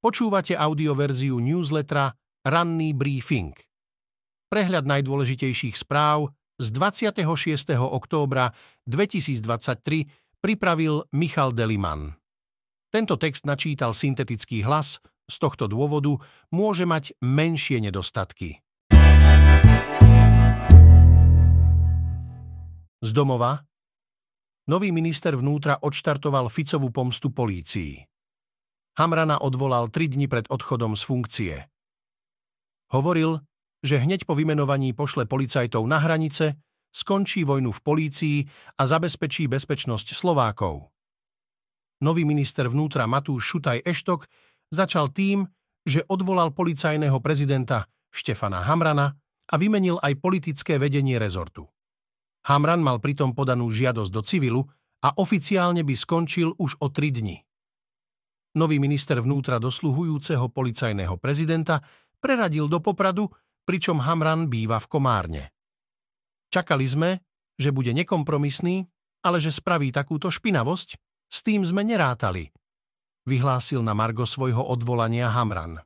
Počúvate audioverziu newslettera Ranný briefing. Prehľad najdôležitejších správ z 26. októbra 2023 pripravil Michal Deliman. Tento text načítal syntetický hlas, z tohto dôvodu môže mať menšie nedostatky. Z domova Nový minister vnútra odštartoval Ficovú pomstu polícii. Hamrana odvolal tri dni pred odchodom z funkcie. Hovoril, že hneď po vymenovaní pošle policajtov na hranice, skončí vojnu v polícii a zabezpečí bezpečnosť Slovákov. Nový minister vnútra Matúš Šutaj Eštok začal tým, že odvolal policajného prezidenta Štefana Hamrana a vymenil aj politické vedenie rezortu. Hamran mal pritom podanú žiadosť do civilu a oficiálne by skončil už o tri dni nový minister vnútra dosluhujúceho policajného prezidenta preradil do Popradu, pričom Hamran býva v Komárne. Čakali sme, že bude nekompromisný, ale že spraví takúto špinavosť, s tým sme nerátali, vyhlásil na Margo svojho odvolania Hamran.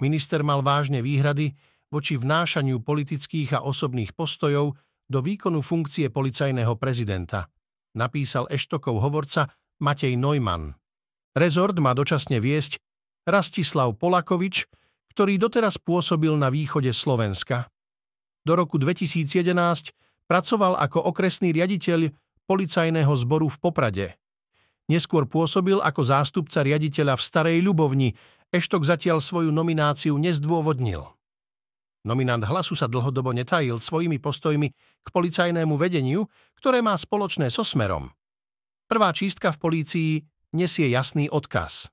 Minister mal vážne výhrady voči vnášaniu politických a osobných postojov do výkonu funkcie policajného prezidenta, napísal Eštokov hovorca Matej Neumann. Rezort má dočasne viesť Rastislav Polakovič, ktorý doteraz pôsobil na východe Slovenska. Do roku 2011 pracoval ako okresný riaditeľ policajného zboru v Poprade. Neskôr pôsobil ako zástupca riaditeľa v Starej Ľubovni, Eštok zatiaľ svoju nomináciu nezdôvodnil. Nominant hlasu sa dlhodobo netajil svojimi postojmi k policajnému vedeniu, ktoré má spoločné so Smerom. Prvá čistka v polícii nesie jasný odkaz.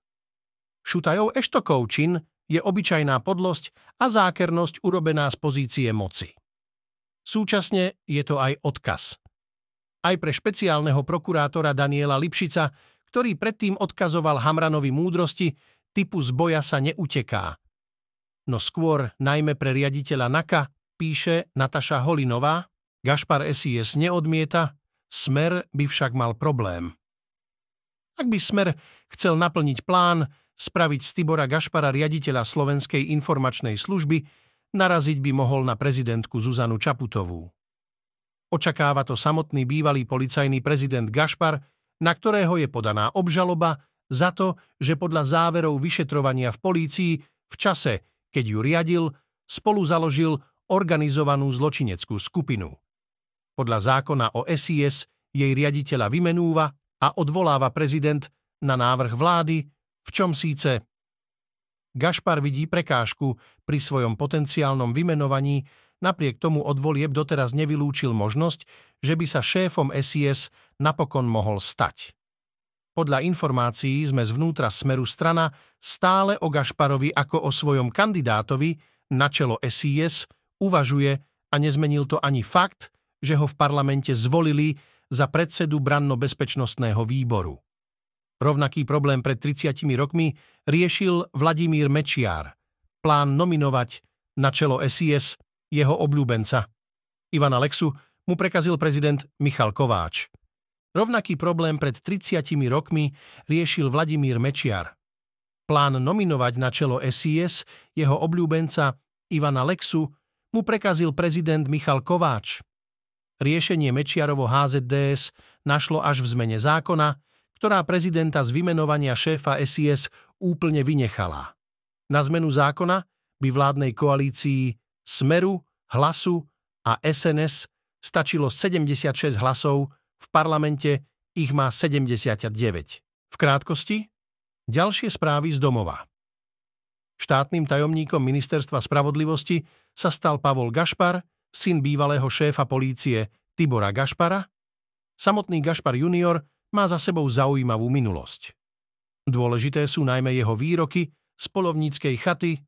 Šutajov eštokov čin je obyčajná podlosť a zákernosť urobená z pozície moci. Súčasne je to aj odkaz. Aj pre špeciálneho prokurátora Daniela Lipšica, ktorý predtým odkazoval Hamranovi múdrosti, typu z boja sa neuteká. No skôr, najmä pre riaditeľa NAKA, píše Nataša Holinová, Gašpar SIS neodmieta, Smer by však mal problém. Ak by Smer chcel naplniť plán, spraviť z Tibora Gašpara riaditeľa Slovenskej informačnej služby, naraziť by mohol na prezidentku Zuzanu Čaputovú. Očakáva to samotný bývalý policajný prezident Gašpar, na ktorého je podaná obžaloba za to, že podľa záverov vyšetrovania v polícii v čase, keď ju riadil, spolu založil organizovanú zločineckú skupinu. Podľa zákona o SIS jej riaditeľa vymenúva a odvoláva prezident na návrh vlády, v čom síce Gašpar vidí prekážku pri svojom potenciálnom vymenovaní, napriek tomu od volieb doteraz nevylúčil možnosť, že by sa šéfom SIS napokon mohol stať. Podľa informácií sme zvnútra Smeru strana stále o Gašparovi ako o svojom kandidátovi na čelo SIS uvažuje a nezmenil to ani fakt, že ho v parlamente zvolili za predsedu branno-bezpečnostného výboru. Rovnaký problém pred 30 rokmi riešil Vladimír Mečiar. Plán nominovať na čelo SIS jeho obľúbenca. Ivana Lexu mu prekazil prezident Michal Kováč. Rovnaký problém pred 30 rokmi riešil Vladimír Mečiar. Plán nominovať na čelo SIS jeho obľúbenca Ivana Lexu mu prekazil prezident Michal Kováč. Riešenie Mečiarovo HZDS našlo až v zmene zákona, ktorá prezidenta z vymenovania šéfa SIS úplne vynechala. Na zmenu zákona by vládnej koalícii Smeru, Hlasu a SNS stačilo 76 hlasov, v parlamente ich má 79. V krátkosti, ďalšie správy z domova. Štátnym tajomníkom Ministerstva spravodlivosti sa stal Pavol Gašpar, syn bývalého šéfa polície Tibora Gašpara, samotný Gašpar junior má za sebou zaujímavú minulosť. Dôležité sú najmä jeho výroky z polovníckej chaty.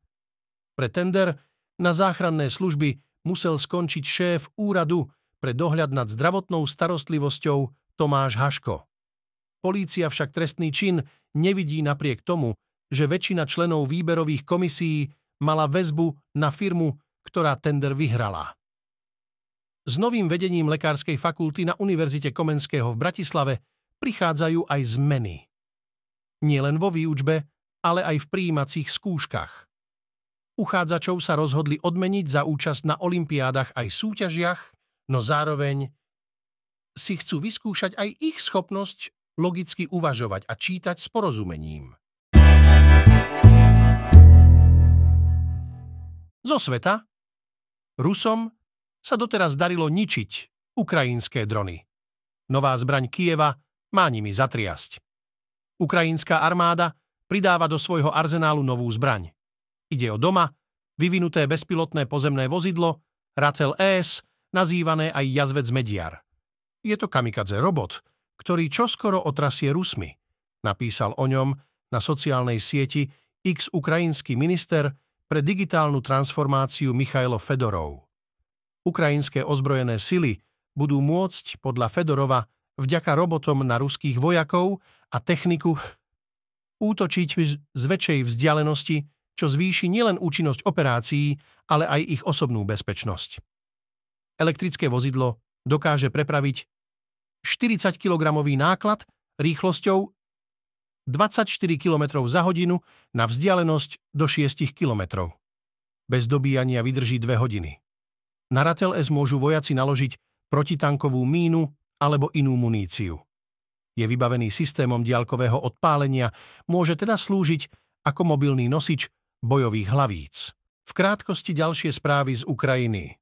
Pre tender na záchranné služby musel skončiť šéf úradu pre dohľad nad zdravotnou starostlivosťou Tomáš Haško. Polícia však trestný čin nevidí napriek tomu, že väčšina členov výberových komisí mala väzbu na firmu, ktorá tender vyhrala. S novým vedením Lekárskej fakulty na Univerzite Komenského v Bratislave prichádzajú aj zmeny. Nielen vo výučbe, ale aj v príjímacích skúškach. Uchádzačov sa rozhodli odmeniť za účasť na olympiádach aj súťažiach, no zároveň si chcú vyskúšať aj ich schopnosť logicky uvažovať a čítať s porozumením. Zo sveta Rusom sa doteraz darilo ničiť ukrajinské drony. Nová zbraň Kieva má nimi zatriasť. Ukrajinská armáda pridáva do svojho arzenálu novú zbraň. Ide o doma vyvinuté bezpilotné pozemné vozidlo Ratel ES, nazývané aj jazvec Mediar. Je to kamikadze robot, ktorý čoskoro otrasie Rusmi. Napísal o ňom na sociálnej sieti x ukrajinský minister pre digitálnu transformáciu Michailo Fedorov. Ukrajinské ozbrojené sily budú môcť podľa Fedorova vďaka robotom na ruských vojakov a techniku útočiť z väčšej vzdialenosti, čo zvýši nielen účinnosť operácií, ale aj ich osobnú bezpečnosť. Elektrické vozidlo dokáže prepraviť 40 kg náklad rýchlosťou 24 km za hodinu na vzdialenosť do 6 km. Bez dobíjania vydrží 2 hodiny. Na Ratel S môžu vojaci naložiť protitankovú mínu alebo inú muníciu. Je vybavený systémom diaľkového odpálenia, môže teda slúžiť ako mobilný nosič bojových hlavíc. V krátkosti ďalšie správy z Ukrajiny.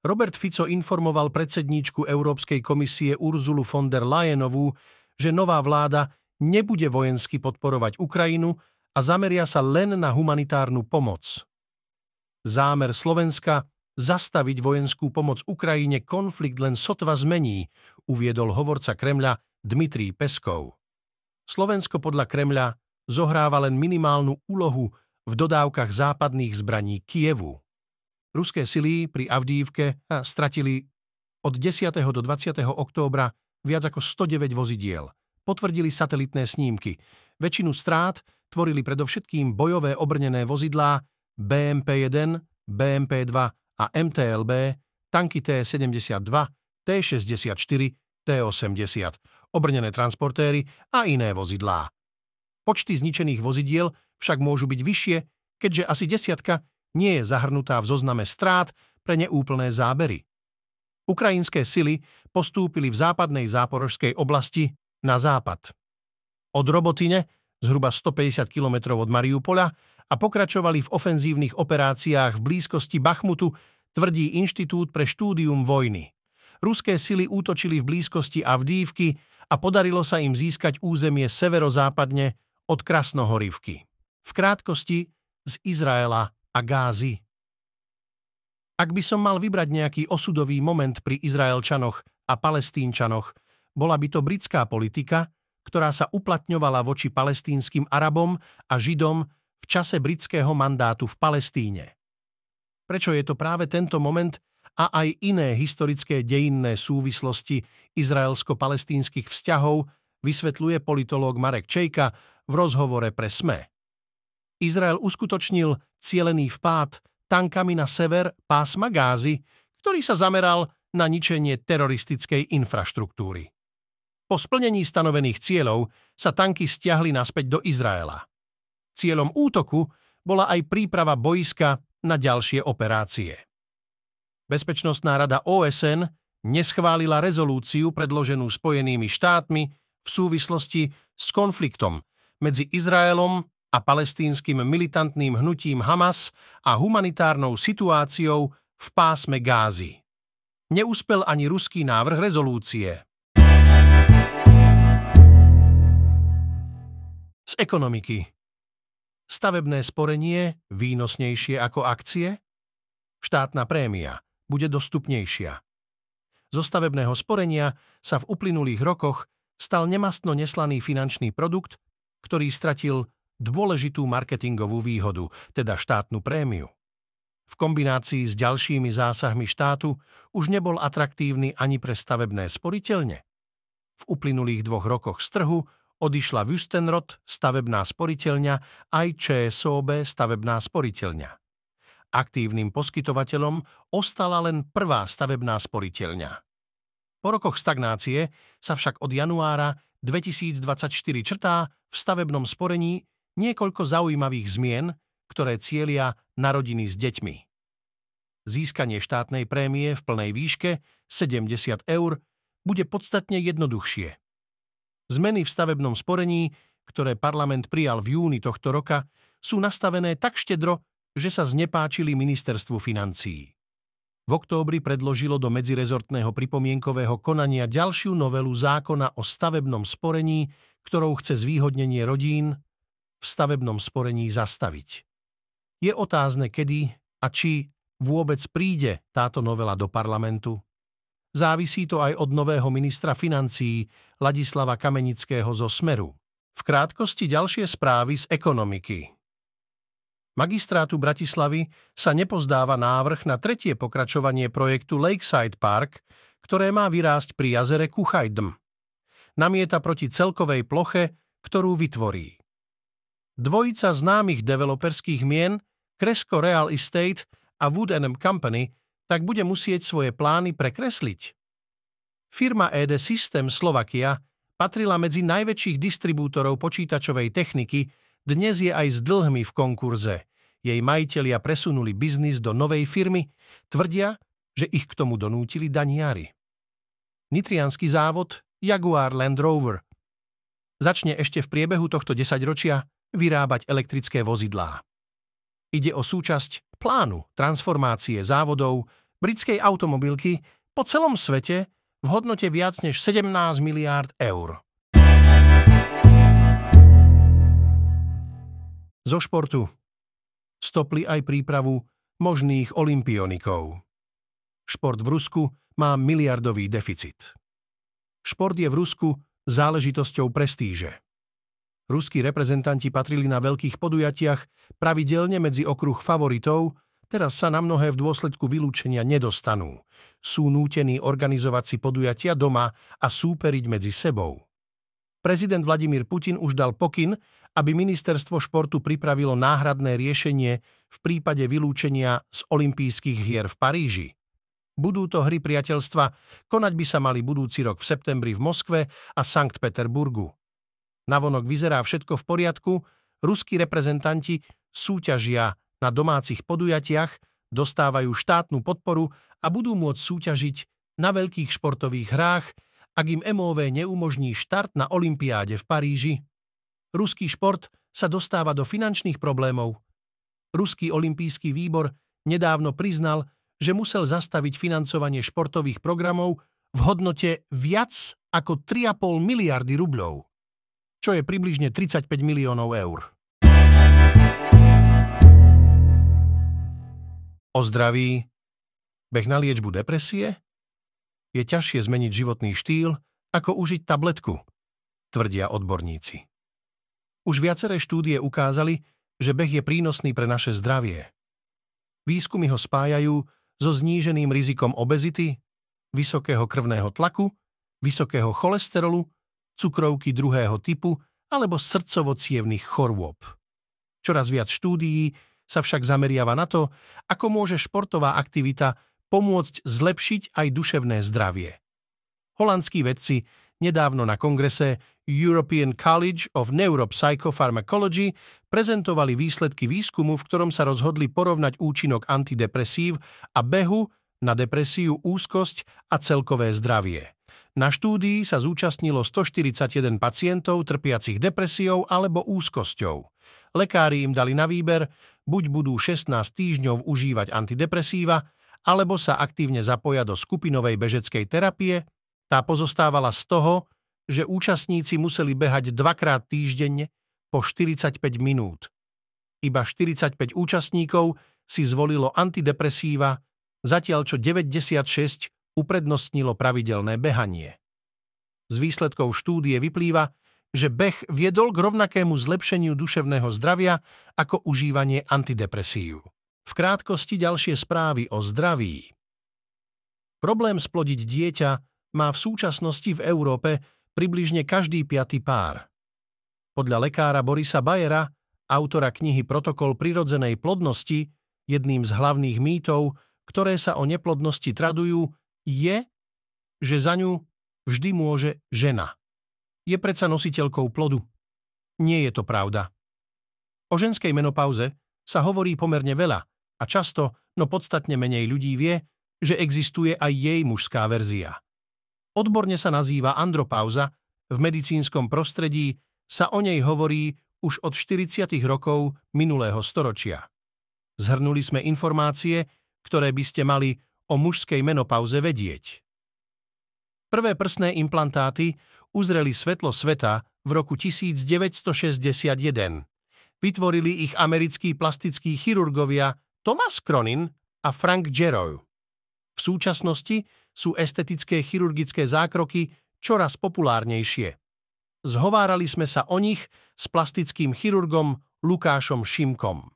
Robert Fico informoval predsedníčku Európskej komisie Urzulu von der Leyenovú, že nová vláda nebude vojensky podporovať Ukrajinu a zameria sa len na humanitárnu pomoc. Zámer Slovenska zastaviť vojenskú pomoc Ukrajine konflikt len sotva zmení, uviedol hovorca Kremľa Dmitrij Peskov. Slovensko podľa Kremľa zohráva len minimálnu úlohu v dodávkach západných zbraní Kievu. Ruské sily pri Avdívke stratili od 10. do 20. októbra viac ako 109 vozidiel. Potvrdili satelitné snímky. Väčšinu strát tvorili predovšetkým bojové obrnené vozidlá BMP-1, BMP-2 a MTLB, tanky T-72, T-64, T-80, obrnené transportéry a iné vozidlá. Počty zničených vozidiel však môžu byť vyššie, keďže asi desiatka nie je zahrnutá v zozname strát pre neúplné zábery. Ukrajinské sily postúpili v západnej záporožskej oblasti na západ. Od Robotine, zhruba 150 km od Mariupola, a pokračovali v ofenzívnych operáciách v blízkosti Bachmutu, tvrdí Inštitút pre štúdium vojny. Ruské sily útočili v blízkosti Avdívky a podarilo sa im získať územie severozápadne od Krasnohorivky. V krátkosti z Izraela a Gázy. Ak by som mal vybrať nejaký osudový moment pri Izraelčanoch a Palestínčanoch, bola by to britská politika, ktorá sa uplatňovala voči palestínskym Arabom a Židom v čase britského mandátu v Palestíne. Prečo je to práve tento moment a aj iné historické dejinné súvislosti izraelsko-palestínskych vzťahov vysvetľuje politológ Marek Čejka v rozhovore pre SME. Izrael uskutočnil cielený vpád tankami na sever pásma Gázy, ktorý sa zameral na ničenie teroristickej infraštruktúry. Po splnení stanovených cieľov sa tanky stiahli naspäť do Izraela. Cieľom útoku bola aj príprava boiska na ďalšie operácie. Bezpečnostná rada OSN neschválila rezolúciu predloženú Spojenými štátmi v súvislosti s konfliktom medzi Izraelom a palestínskym militantným hnutím Hamas a humanitárnou situáciou v pásme Gázy. Neúspel ani ruský návrh rezolúcie. Z ekonomiky. Stavebné sporenie výnosnejšie ako akcie? Štátna prémia bude dostupnejšia. Zo stavebného sporenia sa v uplynulých rokoch stal nemastno neslaný finančný produkt, ktorý stratil dôležitú marketingovú výhodu, teda štátnu prémiu. V kombinácii s ďalšími zásahmi štátu už nebol atraktívny ani pre stavebné sporiteľne. V uplynulých dvoch rokoch z trhu odišla Wüstenrod stavebná sporiteľňa aj ČSOB stavebná sporiteľňa. Aktívnym poskytovateľom ostala len prvá stavebná sporiteľňa. Po rokoch stagnácie sa však od januára 2024 črtá v stavebnom sporení niekoľko zaujímavých zmien, ktoré cielia na rodiny s deťmi. Získanie štátnej prémie v plnej výške 70 eur bude podstatne jednoduchšie. Zmeny v stavebnom sporení, ktoré parlament prijal v júni tohto roka, sú nastavené tak štedro, že sa znepáčili ministerstvu financií. V októbri predložilo do medzirezortného pripomienkového konania ďalšiu novelu zákona o stavebnom sporení, ktorou chce zvýhodnenie rodín v stavebnom sporení zastaviť. Je otázne, kedy a či vôbec príde táto novela do parlamentu. Závisí to aj od nového ministra financií Ladislava Kamenického zo Smeru. V krátkosti ďalšie správy z ekonomiky. Magistrátu Bratislavy sa nepozdáva návrh na tretie pokračovanie projektu Lakeside Park, ktoré má vyrásť pri jazere Kuchajdm. Namieta proti celkovej ploche, ktorú vytvorí. Dvojica známych developerských mien, Cresco Real Estate a Wood Company, tak bude musieť svoje plány prekresliť. Firma ED System Slovakia patrila medzi najväčších distribútorov počítačovej techniky, dnes je aj s dlhmi v konkurze. Jej majitelia presunuli biznis do novej firmy, tvrdia, že ich k tomu donútili daniari. Nitrianský závod Jaguar Land Rover začne ešte v priebehu tohto desaťročia vyrábať elektrické vozidlá. Ide o súčasť plánu transformácie závodov britskej automobilky po celom svete v hodnote viac než 17 miliárd eur. Zo športu stopli aj prípravu možných olimpionikov. Šport v Rusku má miliardový deficit. Šport je v Rusku záležitosťou prestíže. Ruskí reprezentanti patrili na veľkých podujatiach pravidelne medzi okruh favoritov, teraz sa na mnohé v dôsledku vylúčenia nedostanú. Sú nútení organizovať si podujatia doma a súperiť medzi sebou. Prezident Vladimír Putin už dal pokyn, aby ministerstvo športu pripravilo náhradné riešenie v prípade vylúčenia z olympijských hier v Paríži. Budú to hry priateľstva, konať by sa mali budúci rok v septembri v Moskve a Sankt Peterburgu. Navonok vyzerá všetko v poriadku, ruskí reprezentanti súťažia na domácich podujatiach, dostávajú štátnu podporu a budú môcť súťažiť na veľkých športových hrách, ak im MOV neumožní štart na Olympiáde v Paríži. Ruský šport sa dostáva do finančných problémov. Ruský olimpijský výbor nedávno priznal, že musel zastaviť financovanie športových programov v hodnote viac ako 3,5 miliardy rubľov, čo je približne 35 miliónov eur. O beh na liečbu depresie? Je ťažšie zmeniť životný štýl, ako užiť tabletku, tvrdia odborníci. Už viaceré štúdie ukázali, že beh je prínosný pre naše zdravie. Výskumy ho spájajú so zníženým rizikom obezity, vysokého krvného tlaku, vysokého cholesterolu, cukrovky druhého typu alebo srdcovo chorôb. Čoraz viac štúdií sa však zameriava na to, ako môže športová aktivita pomôcť zlepšiť aj duševné zdravie. Holandskí vedci nedávno na kongrese European College of Neuropsychopharmacology prezentovali výsledky výskumu, v ktorom sa rozhodli porovnať účinok antidepresív a behu na depresiu, úzkosť a celkové zdravie. Na štúdii sa zúčastnilo 141 pacientov trpiacich depresiou alebo úzkosťou. Lekári im dali na výber, buď budú 16 týždňov užívať antidepresíva, alebo sa aktívne zapoja do skupinovej bežeckej terapie, tá pozostávala z toho, že účastníci museli behať dvakrát týždenne po 45 minút. Iba 45 účastníkov si zvolilo antidepresíva, zatiaľ čo 96 uprednostnilo pravidelné behanie. Z výsledkov štúdie vyplýva, že beh viedol k rovnakému zlepšeniu duševného zdravia ako užívanie antidepresív. V krátkosti ďalšie správy o zdraví. Problém splodiť dieťa má v súčasnosti v Európe približne každý piatý pár. Podľa lekára Borisa Bajera, autora knihy Protokol prirodzenej plodnosti, jedným z hlavných mýtov, ktoré sa o neplodnosti tradujú, je, že za ňu vždy môže žena. Je predsa nositeľkou plodu. Nie je to pravda. O ženskej menopauze sa hovorí pomerne veľa a často, no podstatne menej ľudí vie, že existuje aj jej mužská verzia. Odborne sa nazýva andropauza, v medicínskom prostredí sa o nej hovorí už od 40. rokov minulého storočia. Zhrnuli sme informácie, ktoré by ste mali o mužskej menopauze vedieť. Prvé prsné implantáty uzreli svetlo sveta v roku 1961. Vytvorili ich americkí plastickí chirurgovia Thomas Cronin a Frank Gerow. V súčasnosti sú estetické chirurgické zákroky čoraz populárnejšie. Zhovárali sme sa o nich s plastickým chirurgom Lukášom Šimkom.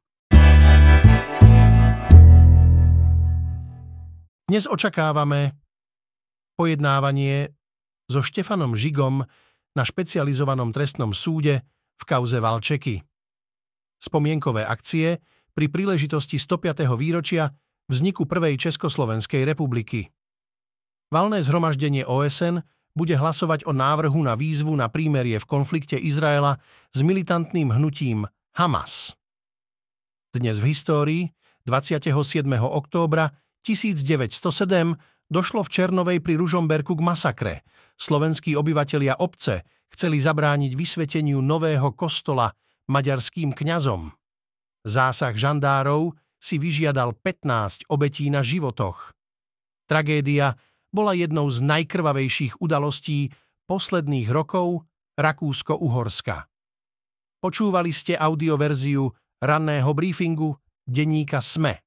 Dnes očakávame pojednávanie so Štefanom Žigom na špecializovanom trestnom súde v kauze Valčeky. Spomienkové akcie pri príležitosti 105. výročia vzniku Prvej Československej republiky. Valné zhromaždenie OSN bude hlasovať o návrhu na výzvu na prímerie v konflikte Izraela s militantným hnutím Hamas. Dnes v histórii 27. októbra 1907 došlo v Černovej pri Ružomberku k masakre. Slovenskí obyvatelia obce chceli zabrániť vysveteniu nového kostola maďarským kňazom. Zásah žandárov si vyžiadal 15 obetí na životoch. Tragédia bola jednou z najkrvavejších udalostí posledných rokov Rakúsko-Uhorska. Počúvali ste audioverziu ranného briefingu denníka SME.